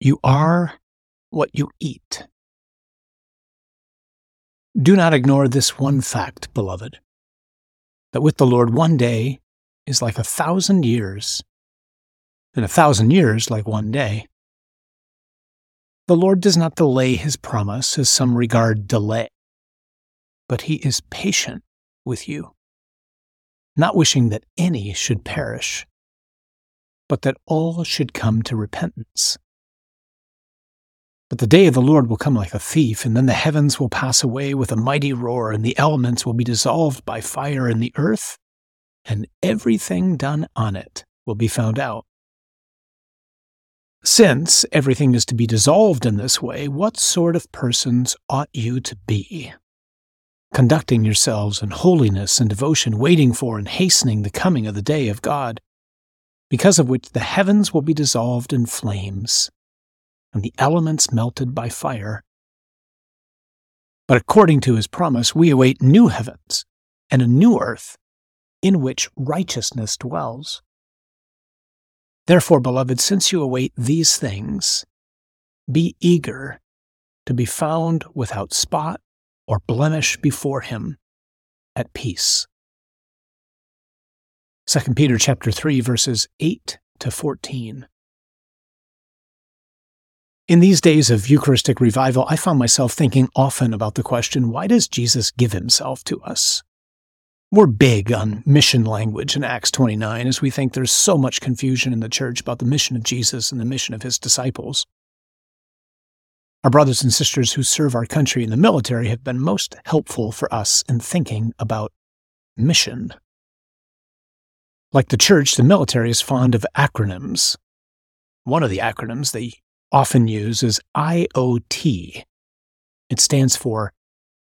You are what you eat. Do not ignore this one fact, beloved, that with the Lord one day is like a thousand years, and a thousand years like one day. The Lord does not delay his promise as some regard delay, but he is patient with you, not wishing that any should perish, but that all should come to repentance. But the day of the Lord will come like a thief, and then the heavens will pass away with a mighty roar, and the elements will be dissolved by fire, and the earth and everything done on it will be found out. Since everything is to be dissolved in this way, what sort of persons ought you to be? Conducting yourselves in holiness and devotion, waiting for and hastening the coming of the day of God, because of which the heavens will be dissolved in flames and the elements melted by fire. But according to his promise, we await new heavens and a new earth in which righteousness dwells. Therefore, beloved, since you await these things, be eager to be found without spot or blemish before him at peace. 2 Peter chapter 3 verses 8 to 14. In these days of Eucharistic revival, I found myself thinking often about the question why does Jesus give himself to us? We're big on mission language in Acts 29 as we think there's so much confusion in the church about the mission of Jesus and the mission of his disciples. Our brothers and sisters who serve our country in the military have been most helpful for us in thinking about mission. Like the church, the military is fond of acronyms. One of the acronyms they often use is IOT. It stands for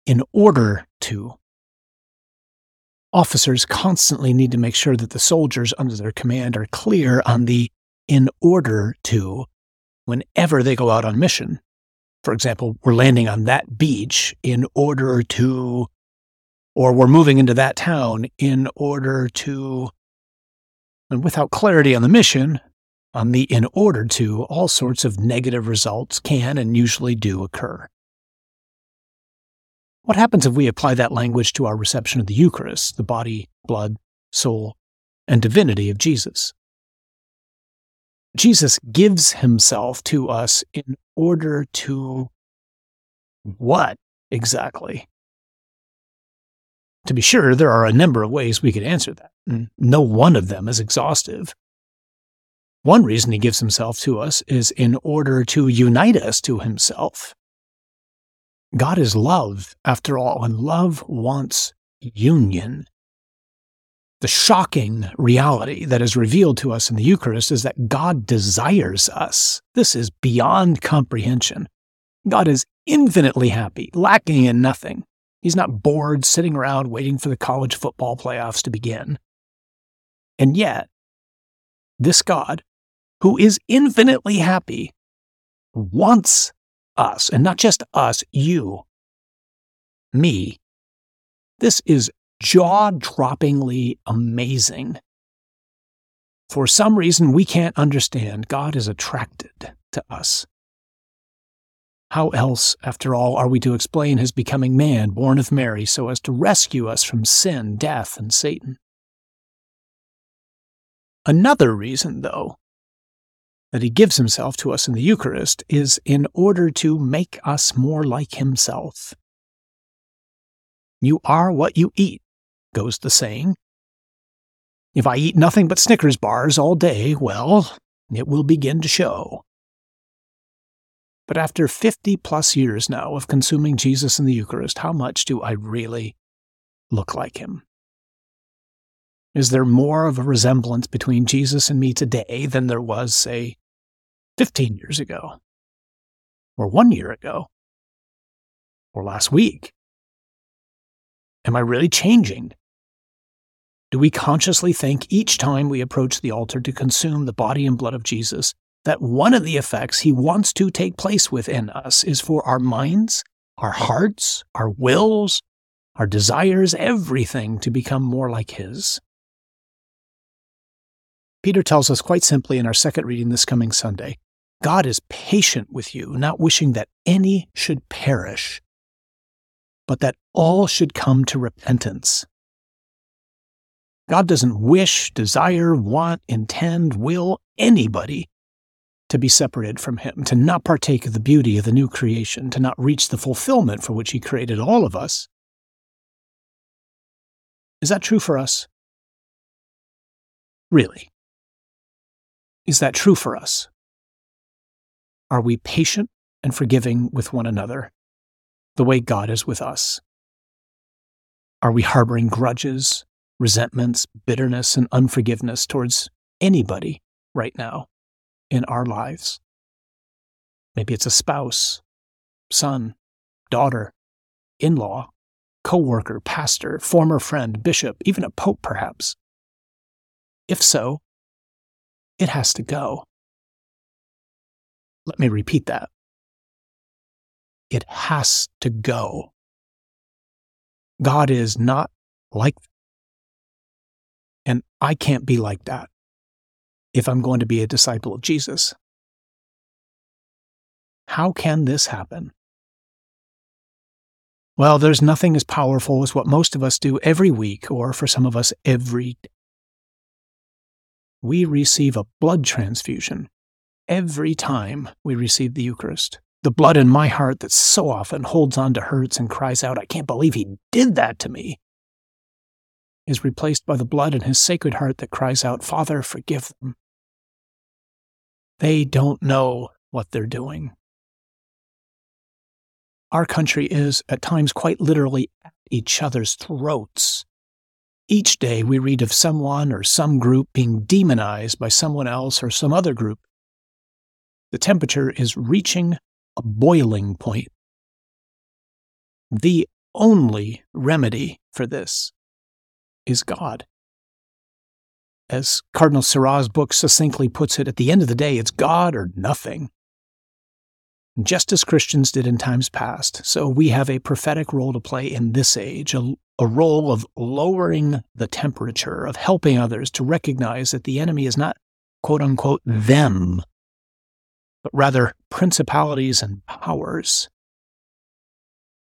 in order to. Officers constantly need to make sure that the soldiers under their command are clear on the in order to whenever they go out on mission. For example, we're landing on that beach in order to, or we're moving into that town in order to. And without clarity on the mission, on the in order to, all sorts of negative results can and usually do occur. What happens if we apply that language to our reception of the Eucharist, the body, blood, soul, and divinity of Jesus? Jesus gives himself to us in order to what exactly? To be sure, there are a number of ways we could answer that. No one of them is exhaustive. One reason he gives himself to us is in order to unite us to himself. God is love, after all, and love wants union. The shocking reality that is revealed to us in the Eucharist is that God desires us. This is beyond comprehension. God is infinitely happy, lacking in nothing. He's not bored sitting around waiting for the college football playoffs to begin. And yet, this God who is infinitely happy, wants us, and not just us, you, me. This is jaw droppingly amazing. For some reason we can't understand, God is attracted to us. How else, after all, are we to explain his becoming man, born of Mary, so as to rescue us from sin, death, and Satan? Another reason, though, that he gives himself to us in the Eucharist is in order to make us more like himself. You are what you eat, goes the saying. If I eat nothing but Snickers bars all day, well, it will begin to show. But after 50 plus years now of consuming Jesus in the Eucharist, how much do I really look like him? Is there more of a resemblance between Jesus and me today than there was, say, 15 years ago, or one year ago, or last week? Am I really changing? Do we consciously think each time we approach the altar to consume the body and blood of Jesus that one of the effects he wants to take place within us is for our minds, our hearts, our wills, our desires, everything to become more like his? Peter tells us quite simply in our second reading this coming Sunday God is patient with you, not wishing that any should perish, but that all should come to repentance. God doesn't wish, desire, want, intend, will anybody to be separated from Him, to not partake of the beauty of the new creation, to not reach the fulfillment for which He created all of us. Is that true for us? Really? Is that true for us? Are we patient and forgiving with one another the way God is with us? Are we harboring grudges, resentments, bitterness, and unforgiveness towards anybody right now in our lives? Maybe it's a spouse, son, daughter, in law, co worker, pastor, former friend, bishop, even a pope, perhaps. If so, it has to go. Let me repeat that. It has to go. God is not like that. And I can't be like that if I'm going to be a disciple of Jesus. How can this happen? Well, there's nothing as powerful as what most of us do every week, or for some of us, every. We receive a blood transfusion every time we receive the Eucharist. The blood in my heart that so often holds on to hurts and cries out, I can't believe he did that to me, is replaced by the blood in his sacred heart that cries out, Father, forgive them. They don't know what they're doing. Our country is, at times, quite literally at each other's throats. Each day we read of someone or some group being demonized by someone else or some other group the temperature is reaching a boiling point. The only remedy for this is God. As Cardinal Sarah's book succinctly puts it, at the end of the day, it's God or nothing. Just as Christians did in times past, so we have a prophetic role to play in this age, a role of lowering the temperature, of helping others to recognize that the enemy is not, quote unquote, them, but rather principalities and powers.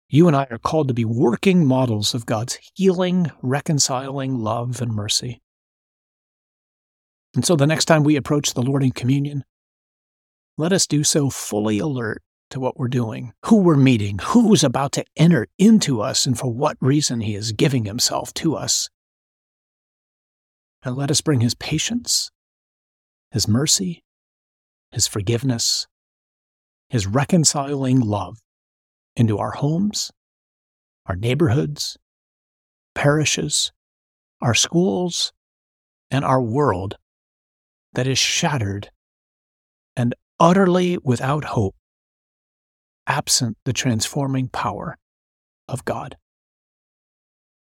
You and I are called to be working models of God's healing, reconciling love and mercy. And so the next time we approach the Lord in communion, let us do so fully alert to what we're doing, who we're meeting, who's about to enter into us, and for what reason he is giving himself to us. And let us bring his patience, his mercy, his forgiveness, his reconciling love into our homes, our neighborhoods, parishes, our schools, and our world that is shattered and utterly without hope, absent the transforming power of God.